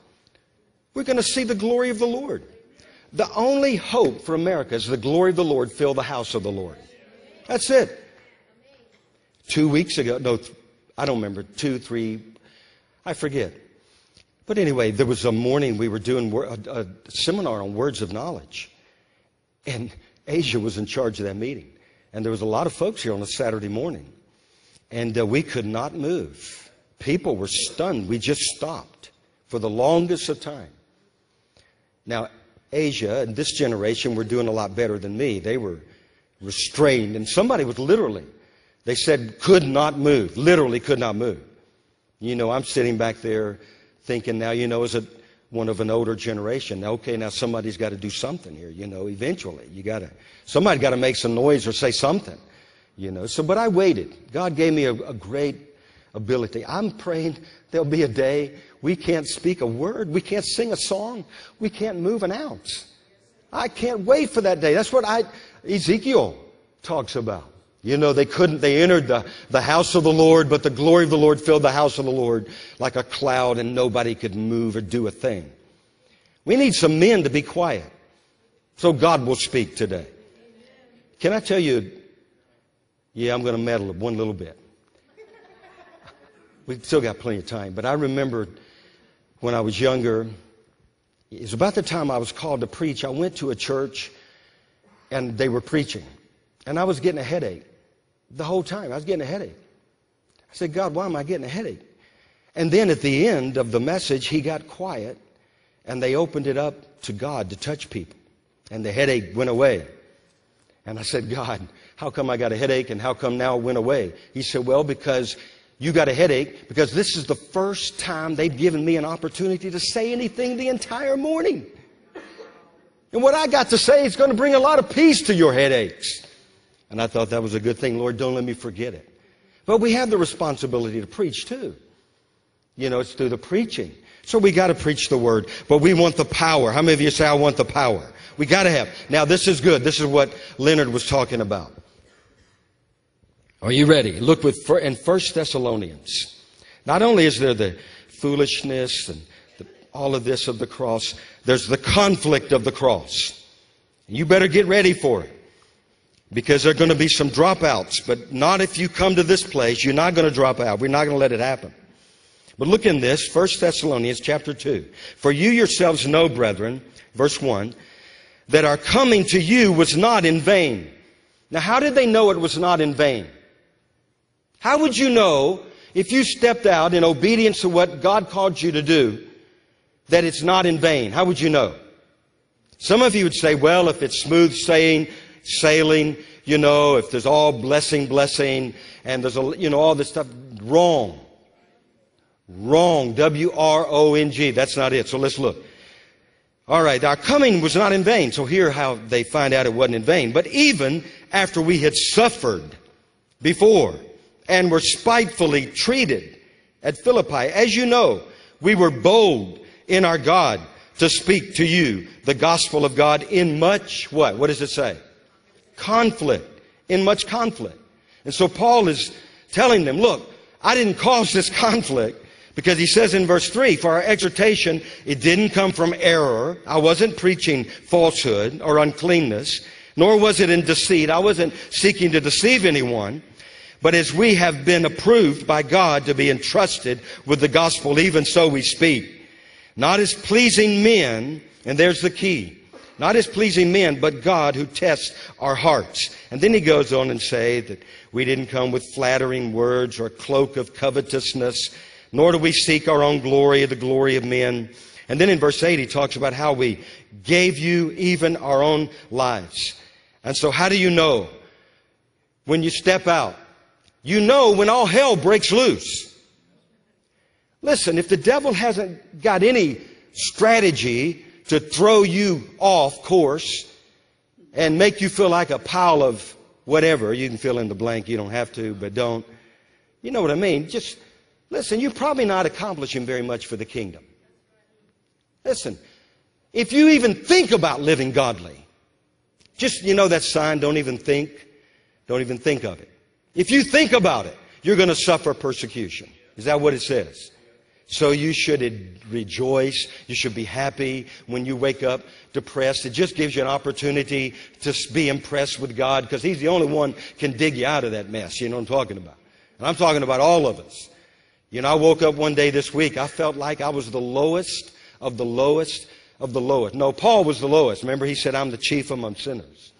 We're going to see the glory of the Lord. The only hope for America is the glory of the Lord fill the house of the Lord. That's it. Two weeks ago, no, I don't remember, two, three, I forget. But anyway, there was a morning we were doing a, a seminar on words of knowledge. And Asia was in charge of that meeting. And there was a lot of folks here on a Saturday morning. And uh, we could not move. People were stunned. We just stopped for the longest of time. Now, Asia and this generation were doing a lot better than me. They were restrained. And somebody was literally, they said, could not move. Literally could not move. You know, I'm sitting back there thinking now, you know, as a, one of an older generation, okay, now somebody's got to do something here, you know, eventually. You got to, somebody's got to make some noise or say something, you know. So, but I waited. God gave me a, a great ability. I'm praying there'll be a day we can't speak a word, we can't sing a song, we can't move an ounce. I can't wait for that day. That's what I, Ezekiel talks about. You know, they couldn't, they entered the, the house of the Lord, but the glory of the Lord filled the house of the Lord like a cloud and nobody could move or do a thing. We need some men to be quiet so God will speak today. Can I tell you? Yeah, I'm going to meddle one little bit. We've still got plenty of time, but I remember when I was younger, it was about the time I was called to preach. I went to a church and they were preaching, and I was getting a headache the whole time. I was getting a headache. I said, God, why am I getting a headache? And then at the end of the message, he got quiet and they opened it up to God to touch people. And the headache went away. And I said, God, how come I got a headache and how come now it went away? He said, Well, because you got a headache because this is the first time they've given me an opportunity to say anything the entire morning. And what I got to say is going to bring a lot of peace to your headaches. And I thought that was a good thing. Lord, don't let me forget it. But we have the responsibility to preach too. You know, it's through the preaching. So we got to preach the word, but we want the power. How many of you say, I want the power? We got to have. Now, this is good. This is what Leonard was talking about. Are you ready? Look with in First Thessalonians. Not only is there the foolishness and the, all of this of the cross, there's the conflict of the cross. You better get ready for it. Because there are going to be some dropouts, but not if you come to this place. You're not going to drop out. We're not going to let it happen. But look in this, 1 Thessalonians chapter 2. For you yourselves know, brethren, verse 1, that our coming to you was not in vain. Now, how did they know it was not in vain? How would you know if you stepped out in obedience to what God called you to do that it's not in vain? How would you know? Some of you would say, well, if it's smooth sailing, sailing, you know, if there's all blessing, blessing, and there's a, you know, all this stuff, wrong. Wrong. W-R-O-N-G. That's not it. So let's look. All right. Our coming was not in vain. So here how they find out it wasn't in vain. But even after we had suffered before and were spitefully treated at Philippi, as you know, we were bold in our God to speak to you the gospel of God in much what? What does it say? Conflict. In much conflict. And so Paul is telling them, look, I didn't cause this conflict because he says in verse 3, for our exhortation, it didn't come from error. I wasn't preaching falsehood or uncleanness, nor was it in deceit. I wasn't seeking to deceive anyone. But as we have been approved by God to be entrusted with the gospel, even so we speak. Not as pleasing men, and there's the key. Not as pleasing men, but God who tests our hearts. And then he goes on and say that we didn't come with flattering words or a cloak of covetousness, nor do we seek our own glory, the glory of men. And then in verse 8, he talks about how we gave you even our own lives. And so how do you know when you step out? You know when all hell breaks loose. Listen, if the devil hasn't got any strategy to throw you off course and make you feel like a pile of whatever, you can fill in the blank, you don't have to, but don't. You know what I mean? Just listen, you're probably not accomplishing very much for the kingdom. Listen, if you even think about living godly, just, you know, that sign, don't even think, don't even think of it. If you think about it, you're going to suffer persecution. Is that what it says? So you should rejoice. You should be happy when you wake up depressed. It just gives you an opportunity to be impressed with God because He's the only one can dig you out of that mess. You know what I'm talking about? And I'm talking about all of us. You know, I woke up one day this week. I felt like I was the lowest of the lowest of the lowest. No, Paul was the lowest. Remember, he said, I'm the chief among sinners.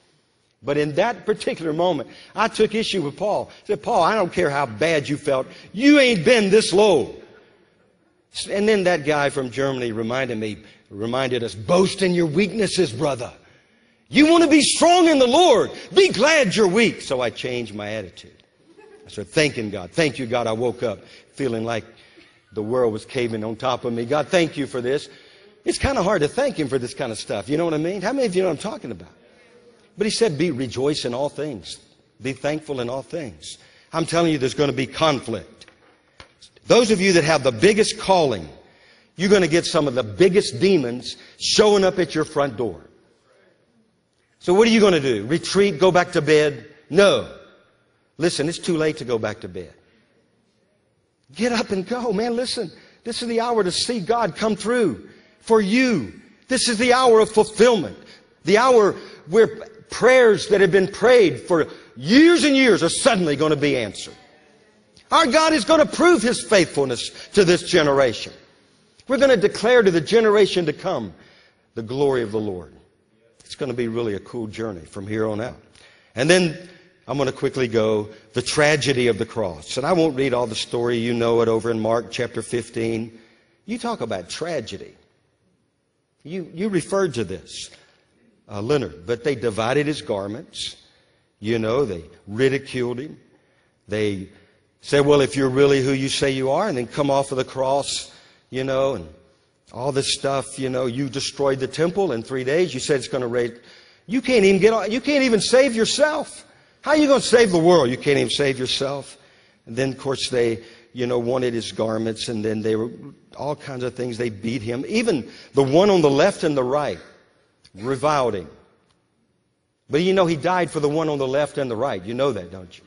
But in that particular moment, I took issue with Paul. I said, Paul, I don't care how bad you felt. You ain't been this low. And then that guy from Germany reminded me, reminded us, boast in your weaknesses, brother. You want to be strong in the Lord. Be glad you're weak. So I changed my attitude. I started thanking God. Thank you, God. I woke up feeling like the world was caving on top of me. God, thank you for this. It's kind of hard to thank Him for this kind of stuff. You know what I mean? How many of you know what I'm talking about? But He said, be rejoice in all things. Be thankful in all things. I'm telling you, there's going to be conflict. Those of you that have the biggest calling, you're going to get some of the biggest demons showing up at your front door. So what are you going to do? Retreat? Go back to bed? No. Listen, it's too late to go back to bed. Get up and go, man. Listen, this is the hour to see God come through for you. This is the hour of fulfillment. The hour where prayers that have been prayed for years and years are suddenly going to be answered. Our God is going to prove His faithfulness to this generation. We're going to declare to the generation to come the glory of the Lord. It's going to be really a cool journey from here on out. And then I'm going to quickly go the tragedy of the cross. And I won't read all the story. You know it over in Mark chapter 15. You talk about tragedy. You, you referred to this, uh, Leonard, but they divided his garments. You know, they ridiculed him. They said, well, if you're really who you say you are, and then come off of the cross, you know, and all this stuff, you know, you destroyed the temple in three days. You said it's going to raise. You can't even get on, you can't even save yourself. How are you going to save the world? You can't even save yourself. And then, of course, they, you know, wanted his garments, and then they were all kinds of things. They beat him. Even the one on the left and the right reviled him. But you know, he died for the one on the left and the right. You know that, don't you?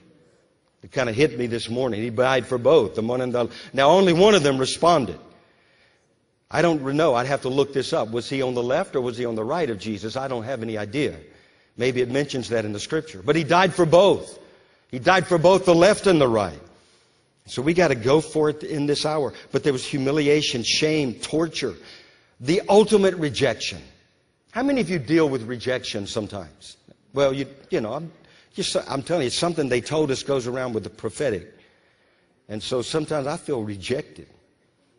It kind of hit me this morning. He died for both. The one and the now only one of them responded. I don't know. I'd have to look this up. Was he on the left or was he on the right of Jesus? I don't have any idea. Maybe it mentions that in the scripture. But he died for both. He died for both the left and the right. So we got to go for it in this hour. But there was humiliation, shame, torture, the ultimate rejection. How many of you deal with rejection sometimes? Well, you, you know, I'm, just, I'm telling you, it's something they told us goes around with the prophetic. And so sometimes I feel rejected.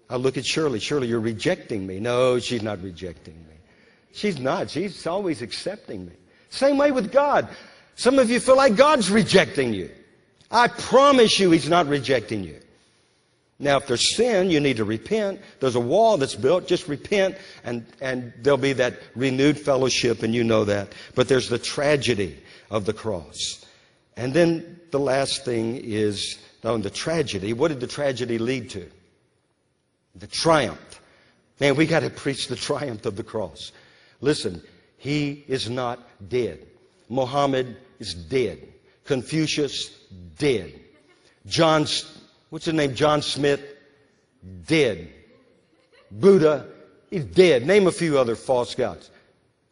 I look at Shirley. Shirley, you're rejecting me. No, she's not rejecting me. She's not. She's always accepting me. Same way with God. Some of you feel like God's rejecting you. I promise you, He's not rejecting you. Now, if there's sin, you need to repent. There's a wall that's built. Just repent, and, and there'll be that renewed fellowship, and you know that. But there's the tragedy of the cross. And then the last thing is, now, the tragedy, what did the tragedy lead to? The triumph. Man, we got to preach the triumph of the cross. Listen, he is not dead. Mohammed is dead. Confucius, dead. John, what's his name? John Smith, dead. Buddha, he's dead. Name a few other false gods.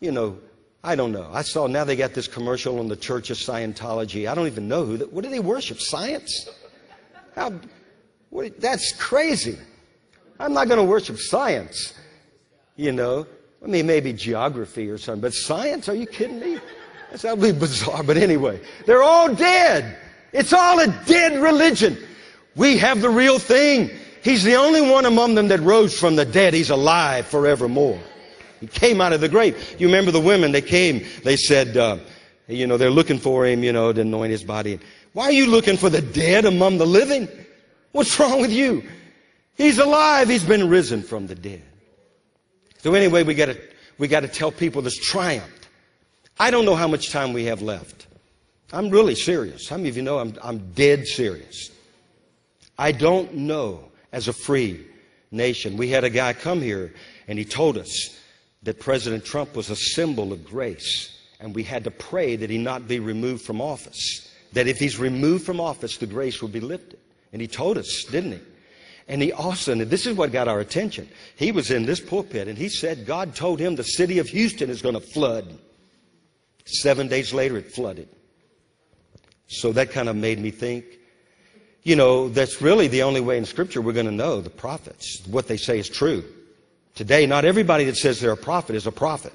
You know, I don't know. I saw now they got this commercial on the Church of Scientology. I don't even know who. That, what do they worship? Science? How? What, that's crazy. I'm not going to worship science. You know, I mean, maybe geography or something, but science? Are you kidding me? That's be bizarre. But anyway, they're all dead. It's all a dead religion. We have the real thing. He's the only one among them that rose from the dead. He's alive forevermore. He came out of the grave. You remember the women, they came, they said, uh, you know, they're looking for him, you know, to anoint his body. Why are you looking for the dead among the living? What's wrong with you? He's alive. He's been risen from the dead. So anyway, we gotta, we gotta tell people this triumph. I don't know how much time we have left. I'm really serious. How many of you know I'm, I'm dead serious? I don't know as a free nation. We had a guy come here and he told us that President Trump was a symbol of grace and we had to pray that he not be removed from office. that if he's removed from office, the grace will be lifted. And he told us, didn't he? And he also, and this is what got our attention. He was in this pulpit and he said God told him the city of Houston is going to flood. Seven days later, it flooded. So that kind of made me think, you know, that's really the only way in Scripture we're going to know the prophets. What they say is true. Today, not everybody that says they're a prophet is a prophet.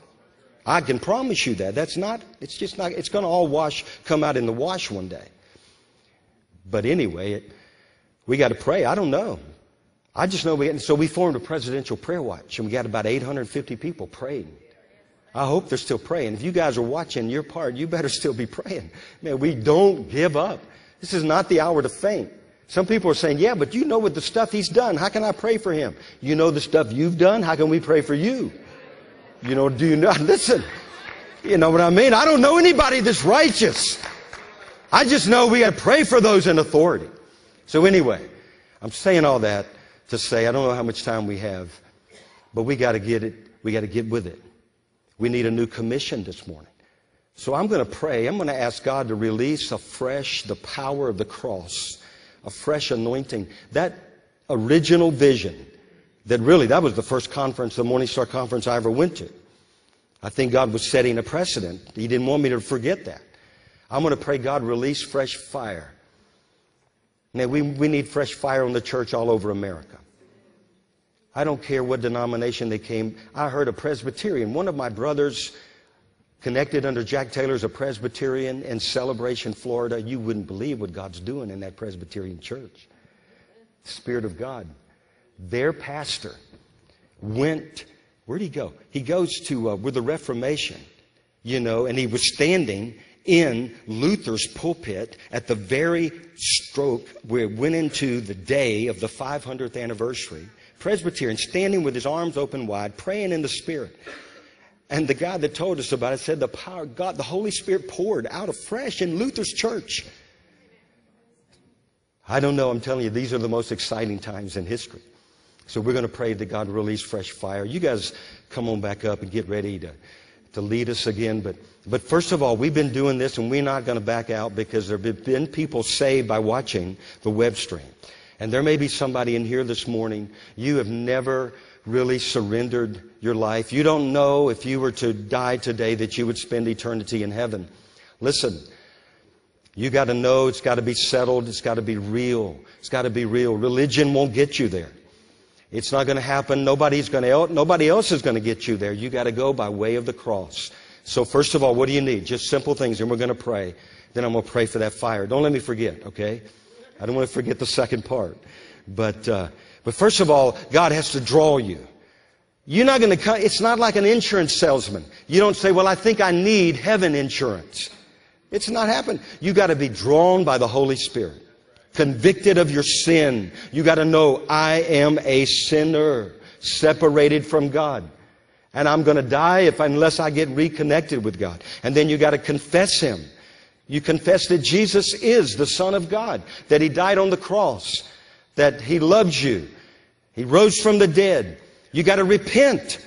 I can promise you that. That's not, it's just not, it's going to all wash, come out in the wash one day. But anyway, it, we got to pray. I don't know. I just know we, and so we formed a presidential prayer watch and we got about 850 people praying. I hope they're still praying. If you guys are watching your part, you better still be praying. Man, we don't give up. This is not the hour to faint. Some people are saying, yeah, but you know what the stuff he's done. How can I pray for him? You know the stuff you've done. How can we pray for you? You know, do you know? Listen, you know what I mean? I don't know anybody that's righteous. I just know we got to pray for those in authority. So anyway, I'm saying all that to say I don't know how much time we have, but we got to get it. We got to get with it. We need a new commission this morning. So I'm going to pray. I'm going to ask God to release afresh the power of the cross, a fresh anointing. That original vision that really, that was the first conference, the Morning Star conference I ever went to. I think God was setting a precedent. He didn't want me to forget that. I'm going to pray God release fresh fire. Man, we, we need fresh fire on the church all over America. I don't care what denomination they came. I heard a Presbyterian. One of my brothers connected under Jack Taylor is a Presbyterian in Celebration, Florida. You wouldn't believe what God's doing in that Presbyterian church. The Spirit of God. Their pastor went, where'd he go? He goes to uh, with the Reformation, you know, and he was standing in Luther's pulpit at the very stroke where it went into the day of the 500th anniversary. Presbyterian, standing with his arms open wide, praying in the Spirit. And the guy that told us about it said the power of God, the Holy Spirit poured out afresh in Luther's church. I don't know, I'm telling you, these are the most exciting times in history. So we're going to pray that God release fresh fire. You guys come on back up and get ready to, to lead us again. But, but first of all, we've been doing this and we're not going to back out because there have been people saved by watching the web stream. And there may be somebody in here this morning, you have never really surrendered your life. You don't know if you were to die today that you would spend eternity in heaven. Listen, you got to know it's got to be settled. It's got to be real. It's got to be real. Religion won't get you there. It's not going to happen. Nobody's going to, nobody else is going to get you there. You got to go by way of the cross. So first of all, what do you need? Just simple things, and we're going to pray. Then I'm going to pray for that fire. Don't let me forget, okay? I don't want to forget the second part. But, uh, but first of all, God has to draw you. You're not going to come, it's not like an insurance salesman. You don't say, well, I think I need heaven insurance. It's not happening. You got to be drawn by the Holy Spirit. Convicted of your sin. You got to know, I am a sinner, separated from God. And I'm going to die if, unless I get reconnected with God. And then you got to confess Him. You confess that Jesus is the Son of God, that He died on the cross, that He loves you, He rose from the dead. You got to repent.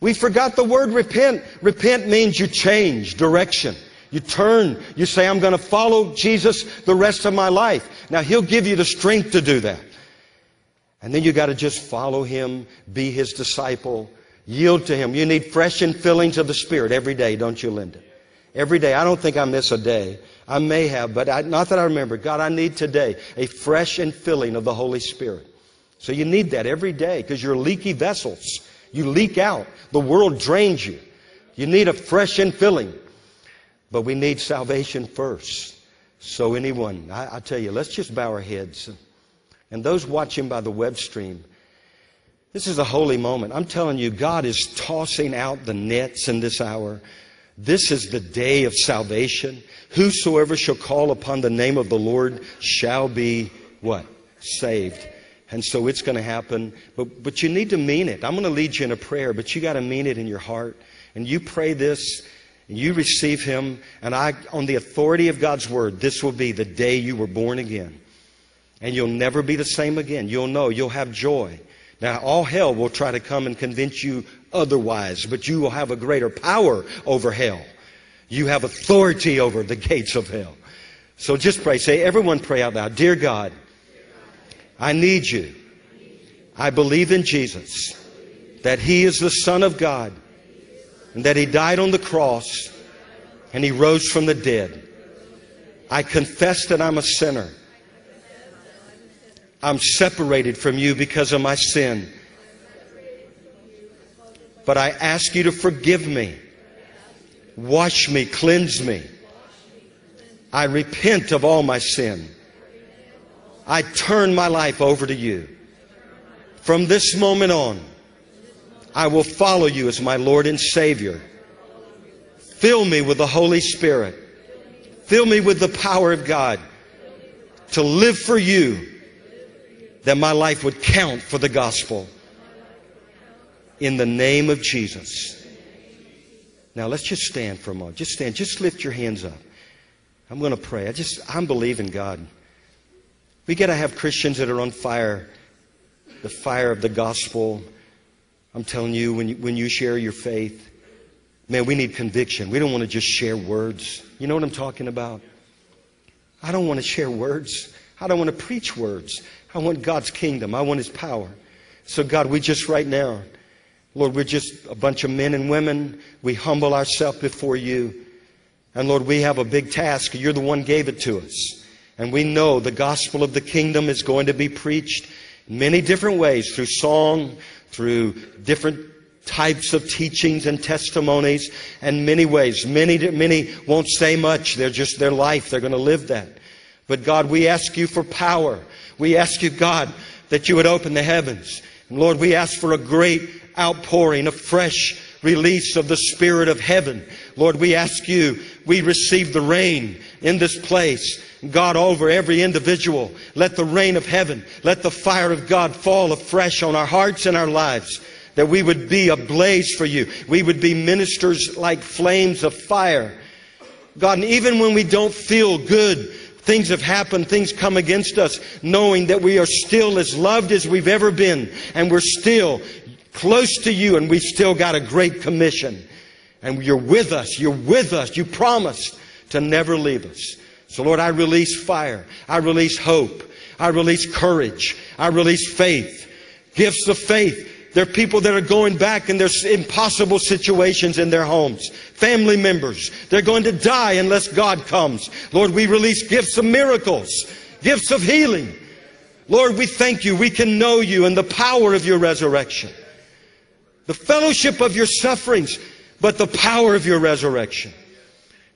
We forgot the word repent. Repent means you change direction. You turn. You say, I'm going to follow Jesus the rest of my life. Now, He'll give you the strength to do that. And then you got to just follow Him, be His disciple, yield to Him. You need fresh infillings of the Spirit every day, don't you, Linda? Every day. I don't think I miss a day. I may have, but I, not that I remember. God, I need today a fresh infilling of the Holy Spirit. So you need that every day because you're leaky vessels. You leak out. The world drains you. You need a fresh infilling. But we need salvation first. So anyone, I, I tell you, let's just bow our heads. And those watching by the web stream, this is a holy moment. I'm telling you, God is tossing out the nets in this hour. This is the day of salvation. Whosoever shall call upon the name of the Lord shall be what? Saved. And so it's going to happen. But, but you need to mean it. I'm going to lead you in a prayer, but you got to mean it in your heart. And you pray this, and you receive Him. And I, on the authority of God's Word, this will be the day you were born again. And you'll never be the same again. You'll know. You'll have joy. Now, all hell will try to come and convince you otherwise, but you will have a greater power over hell. You have authority over the gates of hell. So just pray. Say, everyone pray out loud. Dear God, I need you. I believe in Jesus, that He is the Son of God, and that He died on the cross and He rose from the dead. I confess that I'm a sinner. I'm separated from you because of my sin. But I ask you to forgive me, wash me, cleanse me. I repent of all my sin. I turn my life over to you. From this moment on, I will follow you as my Lord and Savior. Fill me with the Holy Spirit. Fill me with the power of God to live for you, that my life would count for the gospel. In the name of Jesus. Now let's just stand for a moment. Just stand. Just lift your hands up. I'm going to pray. I just, I'm believing God. We got to have Christians that are on fire, the fire of the gospel. I'm telling you, when you, when you share your faith, man, we need conviction. We don't want to just share words. You know what I'm talking about? I don't want to share words. I don't want to preach words. I want God's kingdom. I want His power. So, God, we just right now, Lord, we're just a bunch of men and women. We humble ourselves before you. And Lord, we have a big task. You're the one gave it to us. And we know the gospel of the kingdom is going to be preached many different ways through song, through different types of teachings and testimonies, and many ways. Many, many won't say much. They're just their life. They're going to live that. But God, we ask you for power. We ask you, God, that you would open the heavens. And Lord, we ask for a great outpouring, a fresh release of the Spirit of heaven. Lord, we ask you, we receive the rain in this place. God, over every individual, let the rain of heaven, let the fire of God fall afresh on our hearts and our lives. That we would be ablaze for you. We would be ministers like flames of fire. God, and even when we don't feel good, things have happened, things come against us, knowing that we are still as loved as we've ever been, and we're still close to you, and we've still got a great commission. And you're with us, you're with us, you promised to never leave us. So, Lord, I release fire, I release hope, I release courage, I release faith, gifts of faith. There are people that are going back and there's impossible situations in their homes. Family members. They're going to die unless God comes. Lord, we release gifts of miracles, gifts of healing. Lord, we thank you. We can know you and the power of your resurrection. The fellowship of your sufferings, but the power of your resurrection.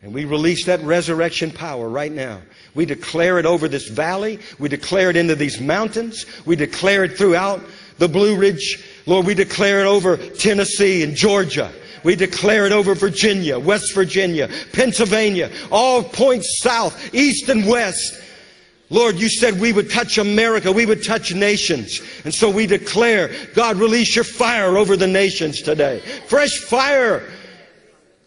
And we release that resurrection power right now. We declare it over this valley. We declare it into these mountains. We declare it throughout the Blue Ridge. Lord, we declare it over Tennessee and Georgia. We declare it over Virginia, West Virginia, Pennsylvania, all points south, east and west. Lord, you said we would touch America, we would touch nations. And so we declare, God, release your fire over the nations today. Fresh fire.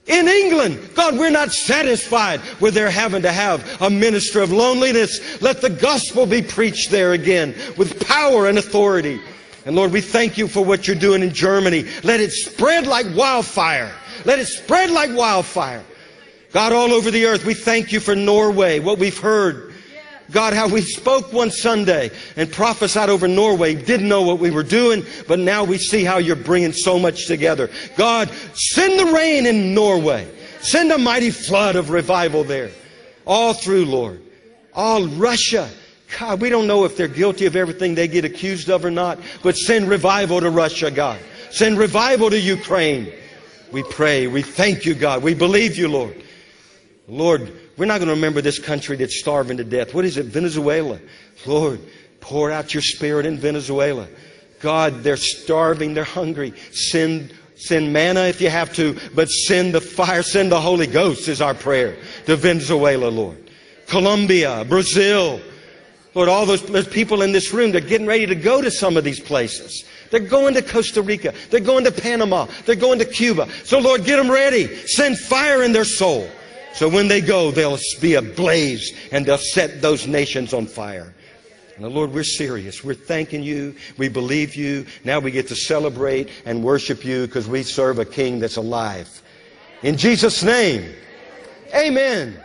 In England, God, we're not satisfied with their having to have a minister of loneliness. Let the gospel be preached there again with power and authority. And Lord, we thank you for what you're doing in Germany. Let it spread like wildfire. Let it spread like wildfire. God, all over the earth, we thank you for Norway, what we've heard. God, how we spoke one Sunday and prophesied over Norway, didn't know what we were doing, but now we see how you're bringing so much together. God, send the rain in Norway. Send a mighty flood of revival there. All through, Lord. All Russia. God, we don't know if they're guilty of everything they get accused of or not, but send revival to Russia, God. Send revival to Ukraine. We pray. We thank you, God. We believe you, Lord. Lord, we're not going to remember this country that's starving to death. What is it? Venezuela. Lord, pour out your spirit in Venezuela. God, they're starving, they're hungry. Send send manna if you have to, but send the fire, send the Holy Ghost is our prayer to Venezuela, Lord. Colombia, Brazil. Lord, all those there's people in this room, they're getting ready to go to some of these places. They're going to Costa Rica. They're going to Panama. They're going to Cuba. So Lord, get them ready. Send fire in their soul. So when they go, they'll be ablaze and they'll set those nations on fire. And the Lord, we're serious. We're thanking you. We believe you. Now we get to celebrate and worship you because we serve a king that's alive. In Jesus' name, amen.